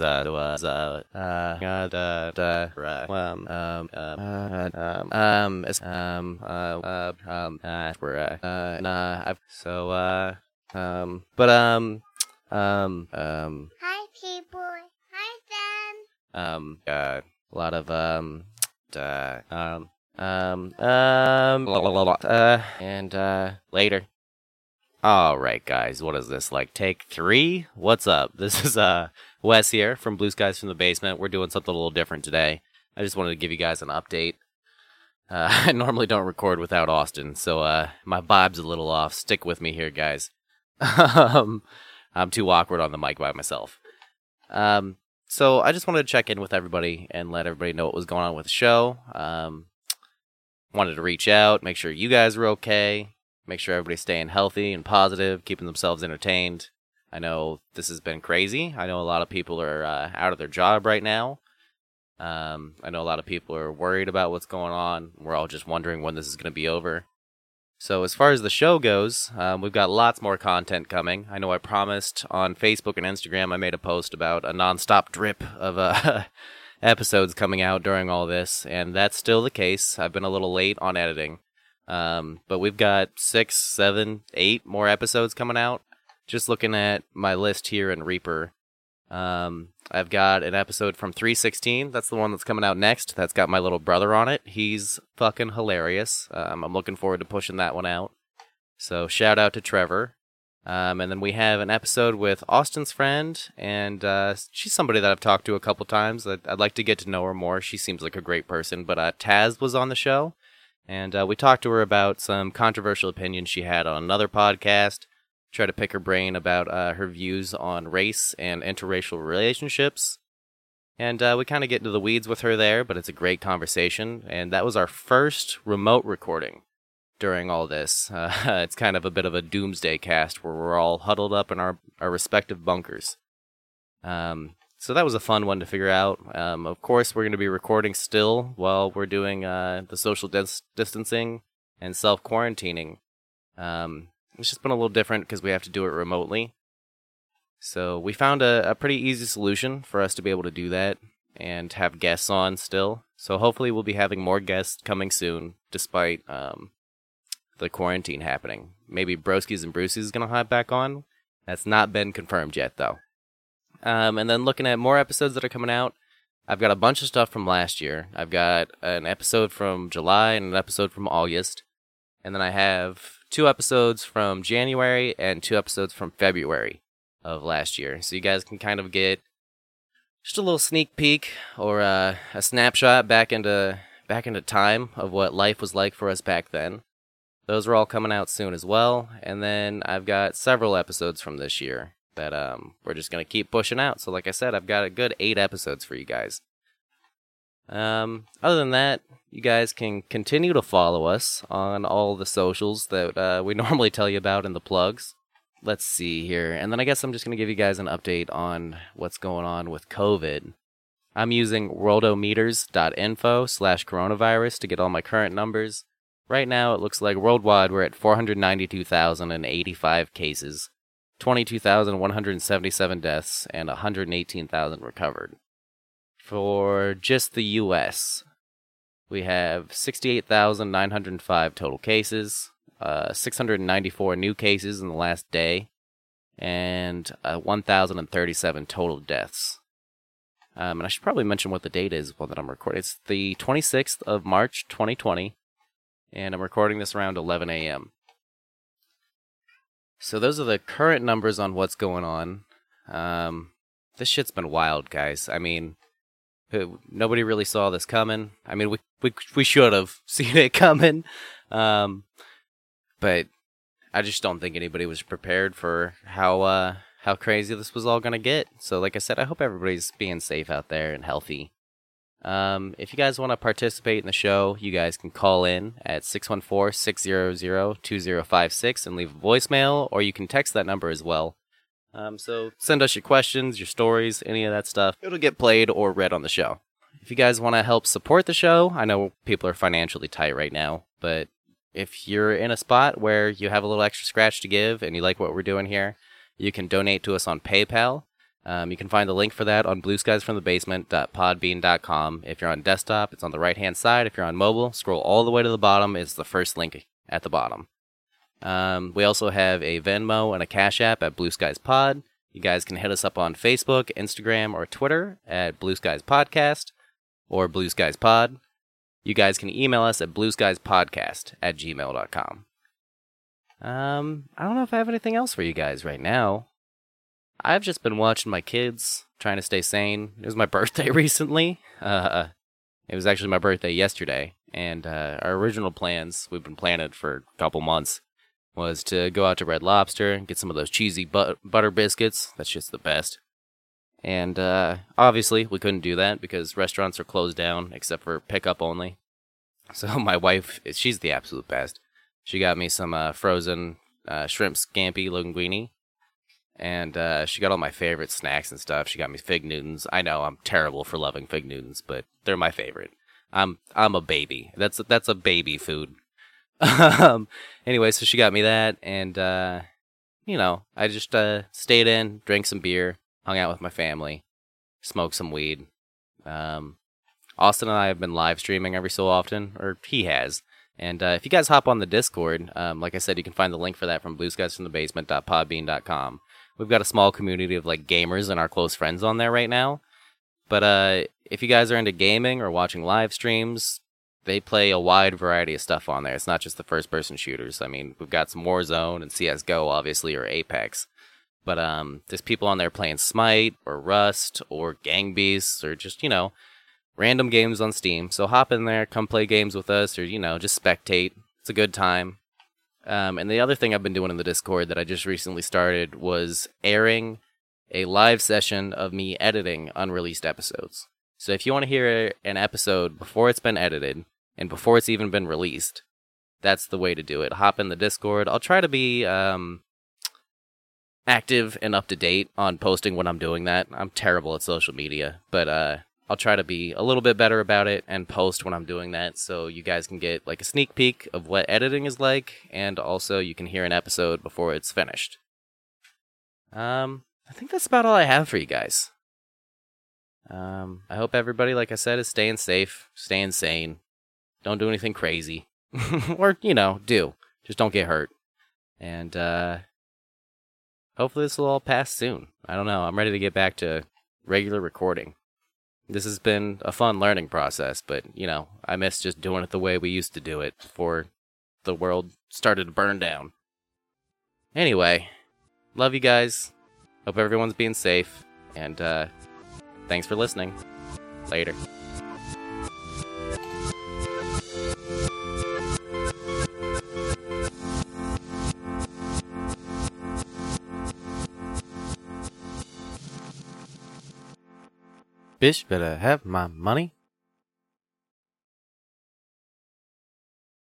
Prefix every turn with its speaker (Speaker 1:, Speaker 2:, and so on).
Speaker 1: uh, was uh, uh, uh, da, da, ra, um, um, um, uh, um, um, it's, um, uh, uh, um, uh, we're, uh, uh, nah, I've, so, uh, um, but, um, um, um,
Speaker 2: Hi, people. Hi, Sam.
Speaker 1: um, uh, a lot of, um, uh, um, um, um, blah, blah, blah, blah, uh, and, uh, later. Alright, guys, what is this, like, take three? What's up? This is, uh, Wes here from Blue Skies from the Basement. We're doing something a little different today. I just wanted to give you guys an update. Uh, I normally don't record without Austin, so, uh, my vibe's a little off. Stick with me here, guys. um, I'm too awkward on the mic by myself. Um, so I just wanted to check in with everybody and let everybody know what was going on with the show. Um, wanted to reach out, make sure you guys were okay, make sure everybody's staying healthy and positive, keeping themselves entertained. I know this has been crazy. I know a lot of people are uh, out of their job right now. Um, I know a lot of people are worried about what's going on. We're all just wondering when this is going to be over. So as far as the show goes, um, we've got lots more content coming. I know I promised on Facebook and Instagram. I made a post about a nonstop drip of uh, episodes coming out during all this, and that's still the case. I've been a little late on editing, um, but we've got six, seven, eight more episodes coming out. Just looking at my list here in Reaper, um, I've got an episode from 316. That's the one that's coming out next. That's got my little brother on it. He's fucking hilarious. Um, I'm looking forward to pushing that one out. So shout out to Trevor. Um, and then we have an episode with Austin's friend, and uh, she's somebody that I've talked to a couple times. I'd, I'd like to get to know her more. She seems like a great person. But uh, Taz was on the show, and uh, we talked to her about some controversial opinions she had on another podcast try to pick her brain about uh, her views on race and interracial relationships. And uh, we kind of get into the weeds with her there, but it's a great conversation. And that was our first remote recording during all this. Uh, it's kind of a bit of a doomsday cast where we're all huddled up in our, our respective bunkers. Um, so that was a fun one to figure out. Um, of course, we're going to be recording still while we're doing uh, the social dis- distancing and self quarantining. Um, it's just been a little different because we have to do it remotely. So we found a, a pretty easy solution for us to be able to do that and have guests on still. So hopefully we'll be having more guests coming soon, despite um, the quarantine happening. Maybe Broskies and Brucey's gonna hop back on. That's not been confirmed yet, though. Um, and then looking at more episodes that are coming out, I've got a bunch of stuff from last year. I've got an episode from July and an episode from August, and then I have two episodes from January and two episodes from February of last year. So you guys can kind of get just a little sneak peek or uh, a snapshot back into back into time of what life was like for us back then. Those are all coming out soon as well. And then I've got several episodes from this year that um, we're just gonna keep pushing out. So like I said, I've got a good eight episodes for you guys. Um, other than that, you guys can continue to follow us on all the socials that uh, we normally tell you about in the plugs. Let's see here. And then I guess I'm just going to give you guys an update on what's going on with COVID. I'm using worldometers.info slash coronavirus to get all my current numbers. Right now, it looks like worldwide we're at 492,085 cases, 22,177 deaths, and 118,000 recovered. For just the US, we have 68,905 total cases, uh, 694 new cases in the last day, and uh, 1,037 total deaths. Um, and I should probably mention what the date is while that I'm recording. It's the 26th of March, 2020, and I'm recording this around 11 a.m. So those are the current numbers on what's going on. Um, this shit's been wild, guys. I mean, nobody really saw this coming. I mean, we we we should have seen it coming, um, but I just don't think anybody was prepared for how uh, how crazy this was all gonna get. So, like I said, I hope everybody's being safe out there and healthy. Um, if you guys want to participate in the show, you guys can call in at 614-600-2056 and leave a voicemail, or you can text that number as well. Um, so send us your questions, your stories, any of that stuff. It'll get played or read on the show. If you guys want to help support the show, I know people are financially tight right now, but if you're in a spot where you have a little extra scratch to give and you like what we're doing here, you can donate to us on PayPal. Um, you can find the link for that on blueskiesfromthebasement.podbean.com. If you're on desktop, it's on the right hand side. If you're on mobile, scroll all the way to the bottom. It's the first link at the bottom. Um, we also have a Venmo and a Cash App at Blue Skies Pod. You guys can hit us up on Facebook, Instagram, or Twitter at Blue Skies Podcast or Blue Skies Pod. You guys can email us at blueskiespodcast at gmail.com. Um, I don't know if I have anything else for you guys right now. I've just been watching my kids, trying to stay sane. It was my birthday recently. Uh, it was actually my birthday yesterday, and uh, our original plans, we've been planning for a couple months, was to go out to Red Lobster and get some of those cheesy but- butter biscuits. That's just the best. And uh, obviously, we couldn't do that because restaurants are closed down except for pickup only. So my wife, she's the absolute best. She got me some uh, frozen uh, shrimp scampi linguine, and uh, she got all my favorite snacks and stuff. She got me fig Newtons. I know I'm terrible for loving fig Newtons, but they're my favorite. I'm I'm a baby. That's that's a baby food. um, anyway, so she got me that, and uh, you know, I just uh, stayed in, drank some beer, hung out with my family, smoked some weed. Um, Austin and I have been live streaming every so often, or he has. And uh, if you guys hop on the Discord, um, like I said, you can find the link for that from blueskiesfromthebasement.podbean.com. We've got a small community of like gamers and our close friends on there right now. But uh, if you guys are into gaming or watching live streams, they play a wide variety of stuff on there. It's not just the first person shooters. I mean, we've got some Warzone and CS:GO, obviously, or Apex. But um, there's people on there playing Smite or Rust or Gang Beasts or just you know random games on Steam. So hop in there, come play games with us, or you know just spectate. It's a good time. Um, and the other thing I've been doing in the Discord that I just recently started was airing a live session of me editing unreleased episodes. So if you want to hear an episode before it's been edited and before it's even been released, that's the way to do it. Hop in the Discord. I'll try to be um, active and up to date on posting when I'm doing that. I'm terrible at social media, but uh, I'll try to be a little bit better about it and post when I'm doing that so you guys can get like a sneak peek of what editing is like and also you can hear an episode before it's finished. Um, I think that's about all I have for you guys. Um, I hope everybody, like I said, is staying safe, staying sane. Don't do anything crazy. or, you know, do. Just don't get hurt. And, uh, hopefully this will all pass soon. I don't know. I'm ready to get back to regular recording. This has been a fun learning process, but, you know, I miss just doing it the way we used to do it before the world started to burn down. Anyway, love you guys. Hope everyone's being safe. And, uh, Thanks for listening. Later. Bitch better have my money.